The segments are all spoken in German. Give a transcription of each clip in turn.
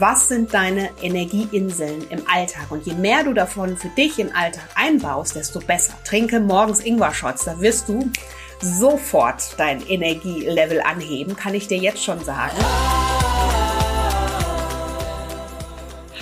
Was sind deine Energieinseln im Alltag? Und je mehr du davon für dich im Alltag einbaust, desto besser. Trinke morgens Ingwer-Shots, da wirst du sofort dein Energielevel anheben, kann ich dir jetzt schon sagen.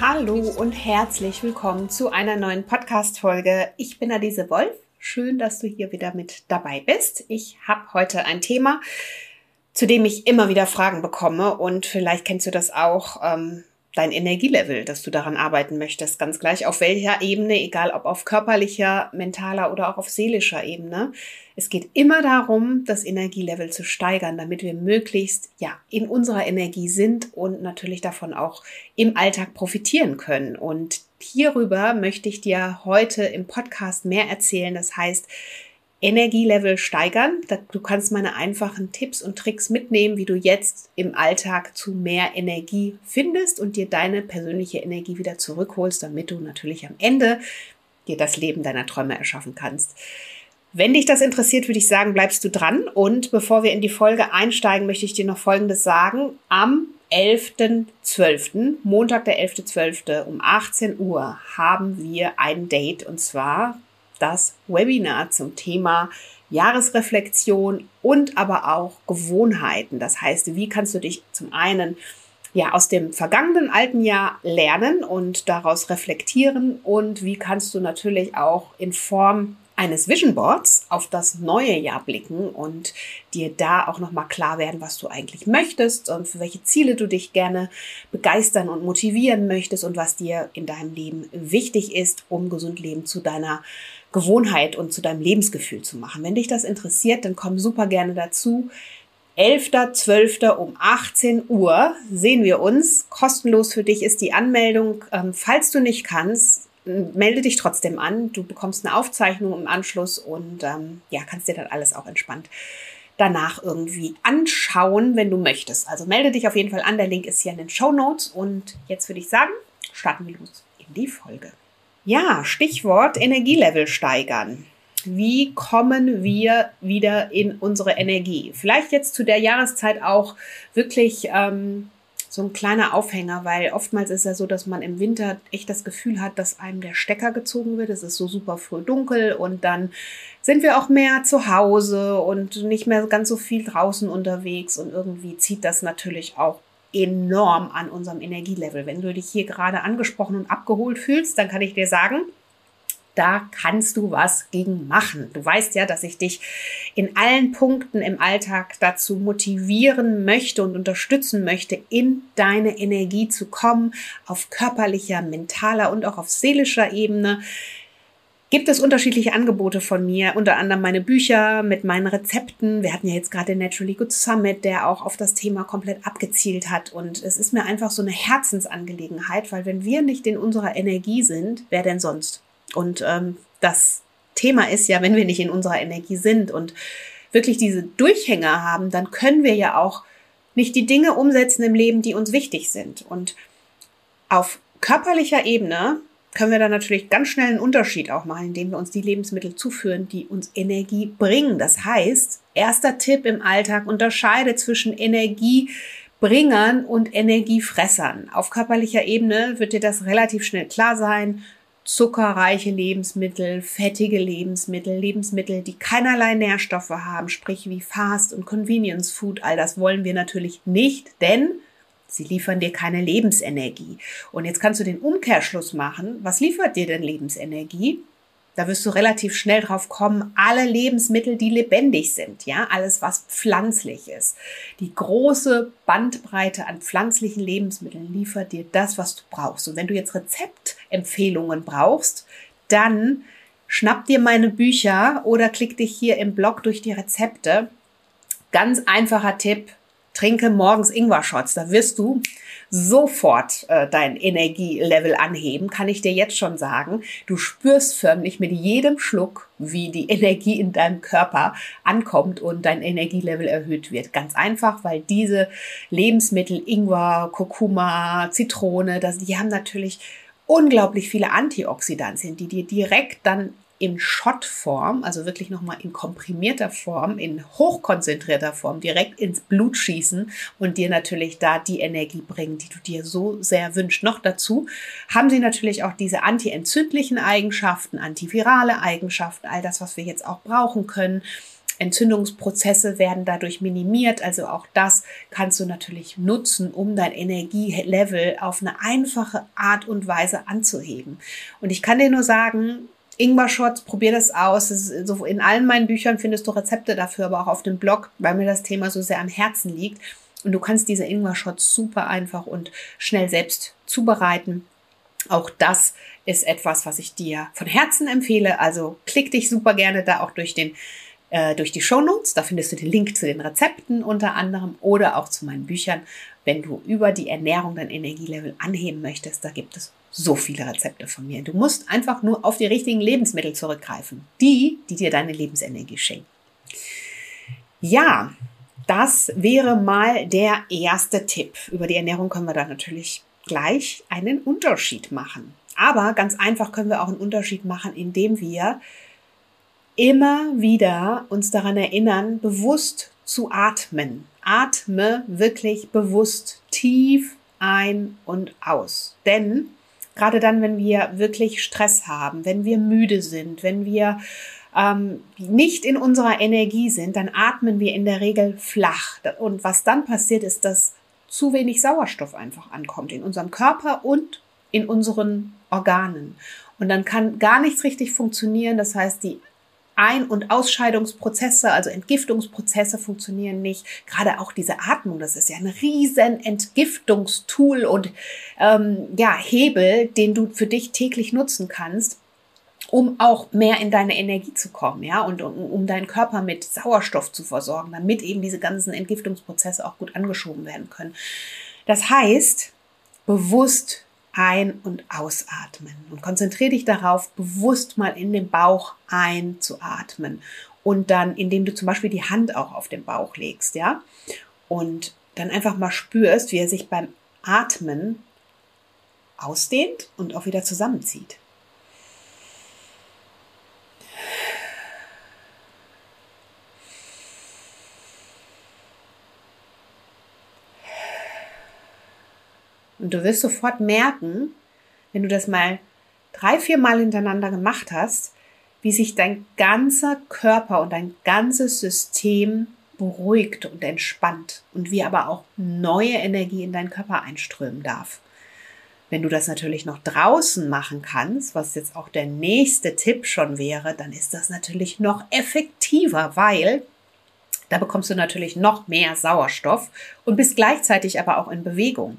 Hallo und herzlich willkommen zu einer neuen Podcast-Folge. Ich bin Adise Wolf. Schön, dass du hier wieder mit dabei bist. Ich habe heute ein Thema, zu dem ich immer wieder Fragen bekomme und vielleicht kennst du das auch. Ähm, dein Energielevel, dass du daran arbeiten möchtest, ganz gleich auf welcher Ebene, egal ob auf körperlicher, mentaler oder auch auf seelischer Ebene. Es geht immer darum, das Energielevel zu steigern, damit wir möglichst ja in unserer Energie sind und natürlich davon auch im Alltag profitieren können. Und hierüber möchte ich dir heute im Podcast mehr erzählen. Das heißt, Energielevel steigern. Du kannst meine einfachen Tipps und Tricks mitnehmen, wie du jetzt im Alltag zu mehr Energie findest und dir deine persönliche Energie wieder zurückholst, damit du natürlich am Ende dir das Leben deiner Träume erschaffen kannst. Wenn dich das interessiert, würde ich sagen, bleibst du dran. Und bevor wir in die Folge einsteigen, möchte ich dir noch Folgendes sagen. Am 11.12., Montag der 11.12. um 18 Uhr haben wir ein Date und zwar das Webinar zum Thema Jahresreflexion und aber auch Gewohnheiten. Das heißt, wie kannst du dich zum einen ja aus dem vergangenen alten Jahr lernen und daraus reflektieren und wie kannst du natürlich auch in Form eines Vision Boards auf das neue Jahr blicken und dir da auch nochmal klar werden, was du eigentlich möchtest und für welche Ziele du dich gerne begeistern und motivieren möchtest und was dir in deinem Leben wichtig ist, um gesund leben zu deiner Gewohnheit und zu deinem Lebensgefühl zu machen. Wenn dich das interessiert, dann komm super gerne dazu. 11.12. um 18 Uhr sehen wir uns. Kostenlos für dich ist die Anmeldung. Ähm, falls du nicht kannst, melde dich trotzdem an. Du bekommst eine Aufzeichnung im Anschluss und ähm, ja, kannst dir dann alles auch entspannt danach irgendwie anschauen, wenn du möchtest. Also melde dich auf jeden Fall an. Der Link ist hier in den Show Notes. Und jetzt würde ich sagen, starten wir los in die Folge. Ja, Stichwort Energielevel steigern. Wie kommen wir wieder in unsere Energie? Vielleicht jetzt zu der Jahreszeit auch wirklich ähm, so ein kleiner Aufhänger, weil oftmals ist ja so, dass man im Winter echt das Gefühl hat, dass einem der Stecker gezogen wird. Es ist so super früh dunkel und dann sind wir auch mehr zu Hause und nicht mehr ganz so viel draußen unterwegs und irgendwie zieht das natürlich auch enorm an unserem Energielevel. Wenn du dich hier gerade angesprochen und abgeholt fühlst, dann kann ich dir sagen, da kannst du was gegen machen. Du weißt ja, dass ich dich in allen Punkten im Alltag dazu motivieren möchte und unterstützen möchte, in deine Energie zu kommen, auf körperlicher, mentaler und auch auf seelischer Ebene gibt es unterschiedliche Angebote von mir, unter anderem meine Bücher mit meinen Rezepten. Wir hatten ja jetzt gerade den Naturally Good Summit, der auch auf das Thema komplett abgezielt hat. Und es ist mir einfach so eine Herzensangelegenheit, weil wenn wir nicht in unserer Energie sind, wer denn sonst? Und ähm, das Thema ist ja, wenn wir nicht in unserer Energie sind und wirklich diese Durchhänger haben, dann können wir ja auch nicht die Dinge umsetzen im Leben, die uns wichtig sind. Und auf körperlicher Ebene können wir dann natürlich ganz schnell einen Unterschied auch machen, indem wir uns die Lebensmittel zuführen, die uns Energie bringen. Das heißt, erster Tipp im Alltag, unterscheide zwischen Energiebringern und Energiefressern. Auf körperlicher Ebene wird dir das relativ schnell klar sein zuckerreiche Lebensmittel, fettige Lebensmittel, Lebensmittel, die keinerlei Nährstoffe haben, sprich wie Fast und Convenience Food, all das wollen wir natürlich nicht, denn sie liefern dir keine Lebensenergie. Und jetzt kannst du den Umkehrschluss machen. Was liefert dir denn Lebensenergie? Da wirst du relativ schnell drauf kommen, alle Lebensmittel, die lebendig sind, ja, alles, was pflanzlich ist. Die große Bandbreite an pflanzlichen Lebensmitteln liefert dir das, was du brauchst. Und wenn du jetzt Rezeptempfehlungen brauchst, dann schnapp dir meine Bücher oder klick dich hier im Blog durch die Rezepte. Ganz einfacher Tipp, trinke morgens Ingwer-Shots. Da wirst du sofort äh, dein Energielevel anheben, kann ich dir jetzt schon sagen. Du spürst förmlich mit jedem Schluck, wie die Energie in deinem Körper ankommt und dein Energielevel erhöht wird. Ganz einfach, weil diese Lebensmittel, Ingwer, Kurkuma, Zitrone, das, die haben natürlich unglaublich viele Antioxidantien, die dir direkt dann in Schottform, also wirklich nochmal in komprimierter Form, in hochkonzentrierter Form direkt ins Blut schießen und dir natürlich da die Energie bringen, die du dir so sehr wünschst. Noch dazu haben sie natürlich auch diese antientzündlichen Eigenschaften, antivirale Eigenschaften, all das, was wir jetzt auch brauchen können. Entzündungsprozesse werden dadurch minimiert. Also auch das kannst du natürlich nutzen, um dein Energielevel auf eine einfache Art und Weise anzuheben. Und ich kann dir nur sagen, Ingwer-Shots, probier das aus. In allen meinen Büchern findest du Rezepte dafür, aber auch auf dem Blog, weil mir das Thema so sehr am Herzen liegt. Und du kannst diese Ingwer-Shots super einfach und schnell selbst zubereiten. Auch das ist etwas, was ich dir von Herzen empfehle. Also klick dich super gerne da auch durch den äh, durch die Show Notes. Da findest du den Link zu den Rezepten unter anderem oder auch zu meinen Büchern. Wenn du über die Ernährung dein Energielevel anheben möchtest, da gibt es so viele Rezepte von mir. Du musst einfach nur auf die richtigen Lebensmittel zurückgreifen. Die, die dir deine Lebensenergie schenken. Ja, das wäre mal der erste Tipp. Über die Ernährung können wir da natürlich gleich einen Unterschied machen. Aber ganz einfach können wir auch einen Unterschied machen, indem wir immer wieder uns daran erinnern, bewusst zu atmen. Atme wirklich bewusst tief ein und aus. Denn gerade dann, wenn wir wirklich Stress haben, wenn wir müde sind, wenn wir ähm, nicht in unserer Energie sind, dann atmen wir in der Regel flach. Und was dann passiert, ist, dass zu wenig Sauerstoff einfach ankommt in unserem Körper und in unseren Organen. Und dann kann gar nichts richtig funktionieren. Das heißt, die ein- und Ausscheidungsprozesse, also Entgiftungsprozesse funktionieren nicht. Gerade auch diese Atmung, das ist ja ein riesen Entgiftungstool und ähm, ja, Hebel, den du für dich täglich nutzen kannst um auch mehr in deine Energie zu kommen, ja, und um, um, deinen Körper mit Sauerstoff zu versorgen, damit eben diese ganzen Entgiftungsprozesse auch gut angeschoben werden können. Das heißt, bewusst ein- und ausatmen. Und konzentriere dich darauf, bewusst mal in den Bauch einzuatmen. Und dann, indem du zum Beispiel die Hand auch auf den Bauch legst, ja. Und dann einfach mal spürst, wie er sich beim Atmen ausdehnt und auch wieder zusammenzieht. Und du wirst sofort merken, wenn du das mal drei, vier Mal hintereinander gemacht hast, wie sich dein ganzer Körper und dein ganzes System beruhigt und entspannt und wie aber auch neue Energie in deinen Körper einströmen darf. Wenn du das natürlich noch draußen machen kannst, was jetzt auch der nächste Tipp schon wäre, dann ist das natürlich noch effektiver, weil da bekommst du natürlich noch mehr Sauerstoff und bist gleichzeitig aber auch in Bewegung.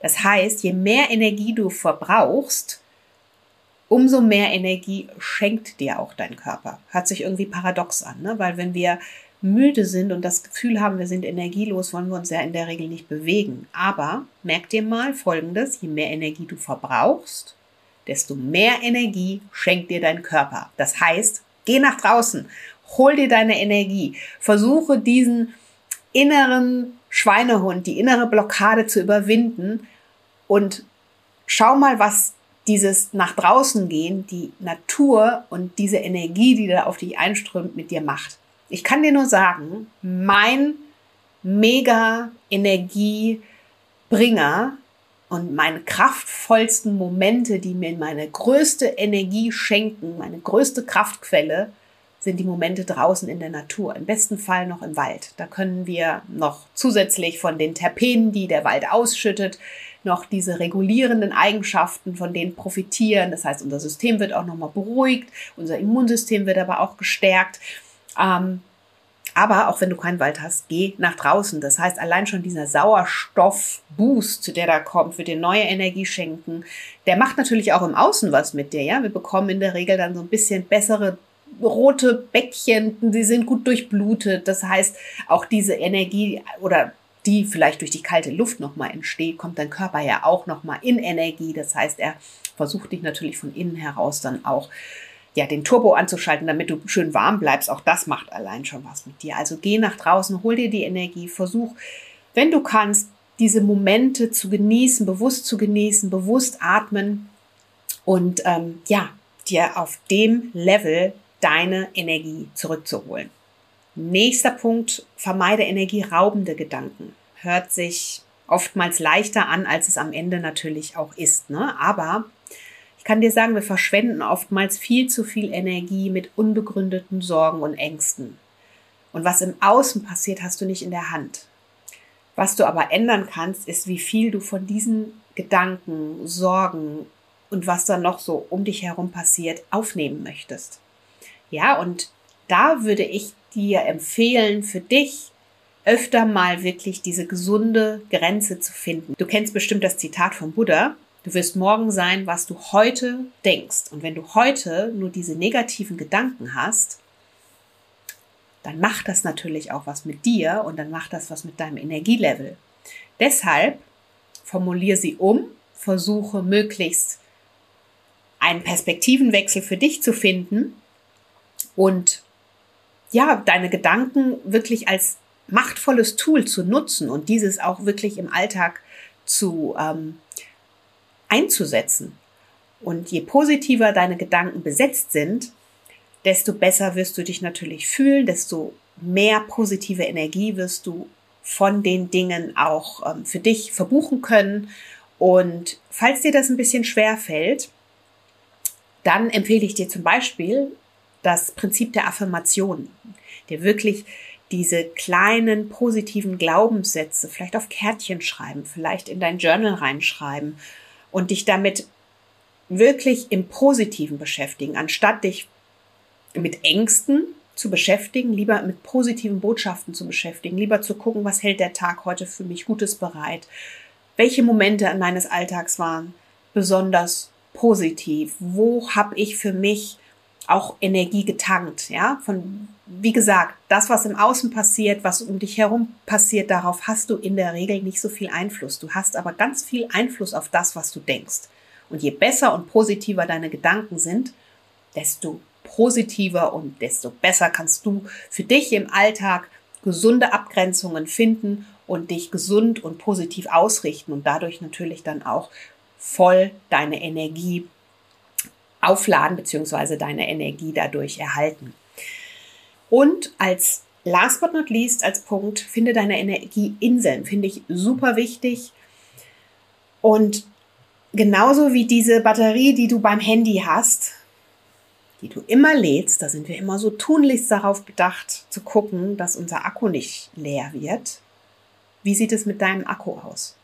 Das heißt, je mehr Energie du verbrauchst, umso mehr Energie schenkt dir auch dein Körper. Hört sich irgendwie paradox an, ne? weil wenn wir müde sind und das Gefühl haben, wir sind energielos, wollen wir uns ja in der Regel nicht bewegen. Aber merk dir mal Folgendes, je mehr Energie du verbrauchst, desto mehr Energie schenkt dir dein Körper. Das heißt, geh nach draußen, hol dir deine Energie, versuche diesen inneren Schweinehund, die innere Blockade zu überwinden und schau mal, was dieses nach draußen gehen, die Natur und diese Energie, die da auf dich einströmt, mit dir macht. Ich kann dir nur sagen, mein mega Energiebringer und meine kraftvollsten Momente, die mir meine größte Energie schenken, meine größte Kraftquelle, sind die Momente draußen in der Natur, im besten Fall noch im Wald. Da können wir noch zusätzlich von den Terpenen, die der Wald ausschüttet, noch diese regulierenden Eigenschaften von denen profitieren. Das heißt, unser System wird auch nochmal beruhigt, unser Immunsystem wird aber auch gestärkt. Ähm, aber auch wenn du keinen Wald hast, geh nach draußen. Das heißt, allein schon dieser Sauerstoffboost, der da kommt, wird dir neue Energie schenken. Der macht natürlich auch im Außen was mit dir. Ja, wir bekommen in der Regel dann so ein bisschen bessere rote Bäckchen, die sind gut durchblutet. Das heißt, auch diese Energie oder die vielleicht durch die kalte Luft nochmal entsteht, kommt dein Körper ja auch nochmal in Energie. Das heißt, er versucht dich natürlich von innen heraus dann auch ja, den Turbo anzuschalten, damit du schön warm bleibst. Auch das macht allein schon was mit dir. Also geh nach draußen, hol dir die Energie, versuch, wenn du kannst, diese Momente zu genießen, bewusst zu genießen, bewusst atmen und ähm, ja, dir auf dem Level deine Energie zurückzuholen. Nächster Punkt, vermeide energieraubende Gedanken. Hört sich oftmals leichter an, als es am Ende natürlich auch ist. Ne? Aber ich kann dir sagen, wir verschwenden oftmals viel zu viel Energie mit unbegründeten Sorgen und Ängsten. Und was im Außen passiert, hast du nicht in der Hand. Was du aber ändern kannst, ist, wie viel du von diesen Gedanken, Sorgen und was dann noch so um dich herum passiert, aufnehmen möchtest. Ja, und da würde ich dir empfehlen, für dich öfter mal wirklich diese gesunde Grenze zu finden. Du kennst bestimmt das Zitat vom Buddha. Du wirst morgen sein, was du heute denkst. Und wenn du heute nur diese negativen Gedanken hast, dann macht das natürlich auch was mit dir und dann macht das was mit deinem Energielevel. Deshalb formuliere sie um, versuche möglichst einen Perspektivenwechsel für dich zu finden und ja, deine Gedanken wirklich als machtvolles Tool zu nutzen und dieses auch wirklich im Alltag zu ähm, einzusetzen. Und je positiver deine Gedanken besetzt sind, desto besser wirst du dich natürlich fühlen, desto mehr positive Energie wirst du von den Dingen auch ähm, für dich verbuchen können. Und falls dir das ein bisschen schwer fällt, dann empfehle ich dir zum Beispiel das Prinzip der Affirmation, dir wirklich diese kleinen positiven Glaubenssätze vielleicht auf Kärtchen schreiben, vielleicht in dein Journal reinschreiben und dich damit wirklich im Positiven beschäftigen, anstatt dich mit Ängsten zu beschäftigen, lieber mit positiven Botschaften zu beschäftigen, lieber zu gucken, was hält der Tag heute für mich Gutes bereit, welche Momente meines Alltags waren besonders positiv, wo habe ich für mich auch Energie getankt, ja, von, wie gesagt, das, was im Außen passiert, was um dich herum passiert, darauf hast du in der Regel nicht so viel Einfluss. Du hast aber ganz viel Einfluss auf das, was du denkst. Und je besser und positiver deine Gedanken sind, desto positiver und desto besser kannst du für dich im Alltag gesunde Abgrenzungen finden und dich gesund und positiv ausrichten und dadurch natürlich dann auch voll deine Energie aufladen bzw. deine Energie dadurch erhalten. Und als last but not least, als Punkt, finde deine Energieinseln. Finde ich super wichtig. Und genauso wie diese Batterie, die du beim Handy hast, die du immer lädst, da sind wir immer so tunlichst darauf bedacht zu gucken, dass unser Akku nicht leer wird. Wie sieht es mit deinem Akku aus?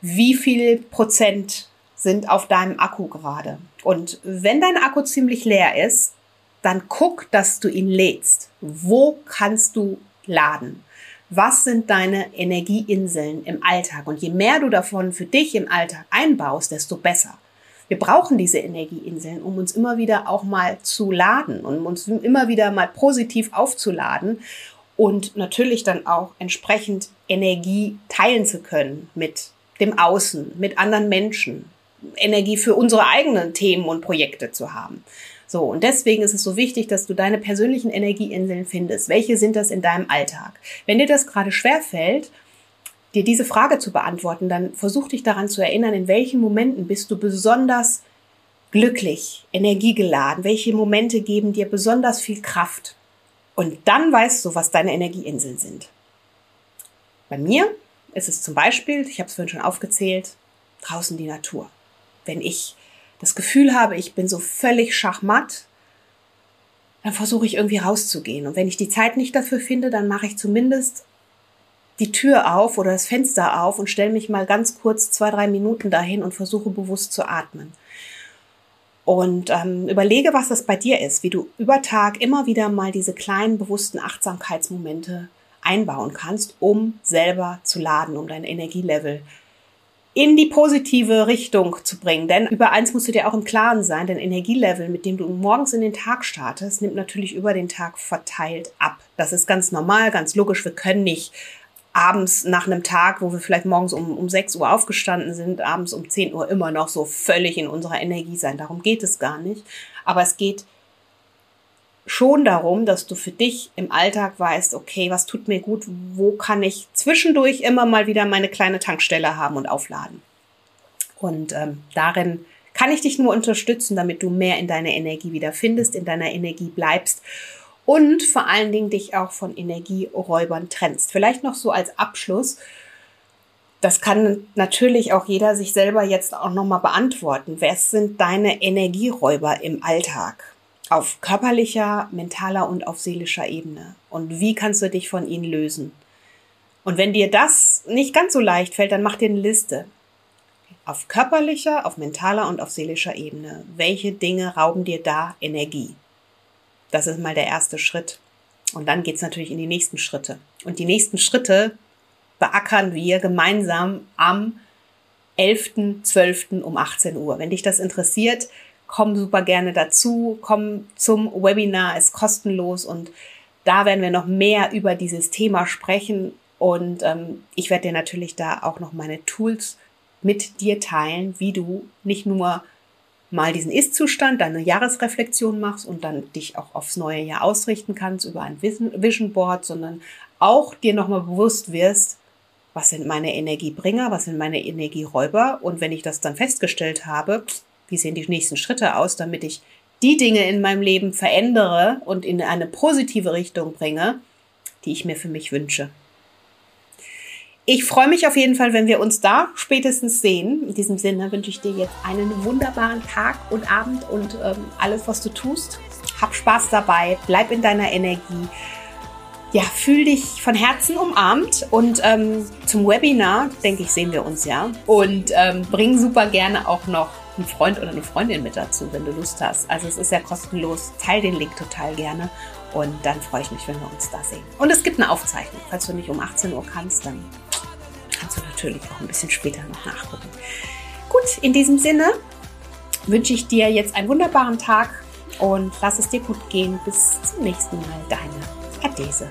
Wie viel Prozent sind auf deinem Akku gerade. Und wenn dein Akku ziemlich leer ist, dann guck, dass du ihn lädst. Wo kannst du laden? Was sind deine Energieinseln im Alltag? Und je mehr du davon für dich im Alltag einbaust, desto besser. Wir brauchen diese Energieinseln, um uns immer wieder auch mal zu laden und um uns immer wieder mal positiv aufzuladen und natürlich dann auch entsprechend Energie teilen zu können mit dem Außen, mit anderen Menschen, Energie für unsere eigenen Themen und Projekte zu haben. So, und deswegen ist es so wichtig, dass du deine persönlichen Energieinseln findest. Welche sind das in deinem Alltag? Wenn dir das gerade schwer fällt, dir diese Frage zu beantworten, dann versuch dich daran zu erinnern, in welchen Momenten bist du besonders glücklich, energiegeladen, welche Momente geben dir besonders viel Kraft. Und dann weißt du, was deine Energieinseln sind. Bei mir ist es zum Beispiel, ich habe es vorhin schon aufgezählt, draußen die Natur wenn ich das Gefühl habe, ich bin so völlig schachmatt, dann versuche ich irgendwie rauszugehen. Und wenn ich die Zeit nicht dafür finde, dann mache ich zumindest die Tür auf oder das Fenster auf und stelle mich mal ganz kurz zwei, drei Minuten dahin und versuche bewusst zu atmen. Und ähm, überlege, was das bei dir ist, wie du über Tag immer wieder mal diese kleinen bewussten Achtsamkeitsmomente einbauen kannst, um selber zu laden, um dein Energielevel in die positive Richtung zu bringen. Denn über eins musst du dir auch im Klaren sein, dein Energielevel, mit dem du morgens in den Tag startest, nimmt natürlich über den Tag verteilt ab. Das ist ganz normal, ganz logisch. Wir können nicht abends nach einem Tag, wo wir vielleicht morgens um, um 6 Uhr aufgestanden sind, abends um 10 Uhr immer noch so völlig in unserer Energie sein. Darum geht es gar nicht. Aber es geht schon darum, dass du für dich im Alltag weißt, okay, was tut mir gut, wo kann ich zwischendurch immer mal wieder meine kleine Tankstelle haben und aufladen. Und ähm, darin kann ich dich nur unterstützen, damit du mehr in deine Energie wiederfindest, in deiner Energie bleibst und vor allen Dingen dich auch von Energieräubern trennst. Vielleicht noch so als Abschluss. Das kann natürlich auch jeder sich selber jetzt auch nochmal beantworten. Wer sind deine Energieräuber im Alltag? Auf körperlicher, mentaler und auf seelischer Ebene. Und wie kannst du dich von ihnen lösen? Und wenn dir das nicht ganz so leicht fällt, dann mach dir eine Liste. Auf körperlicher, auf mentaler und auf seelischer Ebene. Welche Dinge rauben dir da Energie? Das ist mal der erste Schritt. Und dann geht's natürlich in die nächsten Schritte. Und die nächsten Schritte beackern wir gemeinsam am 11.12. um 18 Uhr. Wenn dich das interessiert, komm super gerne dazu, komm zum Webinar, ist kostenlos und da werden wir noch mehr über dieses Thema sprechen und ähm, ich werde dir natürlich da auch noch meine Tools mit dir teilen, wie du nicht nur mal diesen Ist-Zustand, deine Jahresreflexion machst und dann dich auch aufs neue Jahr ausrichten kannst über ein Vision Board, sondern auch dir nochmal bewusst wirst, was sind meine Energiebringer, was sind meine Energieräuber und wenn ich das dann festgestellt habe, wie sehen die nächsten Schritte aus, damit ich die Dinge in meinem Leben verändere und in eine positive Richtung bringe, die ich mir für mich wünsche. Ich freue mich auf jeden Fall, wenn wir uns da spätestens sehen. In diesem Sinne wünsche ich dir jetzt einen wunderbaren Tag und Abend und ähm, alles, was du tust. Hab Spaß dabei, bleib in deiner Energie. Ja, fühl dich von Herzen umarmt und ähm, zum Webinar, denke ich, sehen wir uns ja. Und ähm, bring super gerne auch noch einen Freund oder eine Freundin mit dazu, wenn du Lust hast. Also es ist ja kostenlos. Teil den Link total gerne. Und dann freue ich mich, wenn wir uns da sehen. Und es gibt eine Aufzeichnung. Falls du nicht um 18 Uhr kannst, dann kannst du natürlich auch ein bisschen später noch nachgucken. Gut, in diesem Sinne wünsche ich dir jetzt einen wunderbaren Tag und lass es dir gut gehen. Bis zum nächsten Mal. Deine Adese.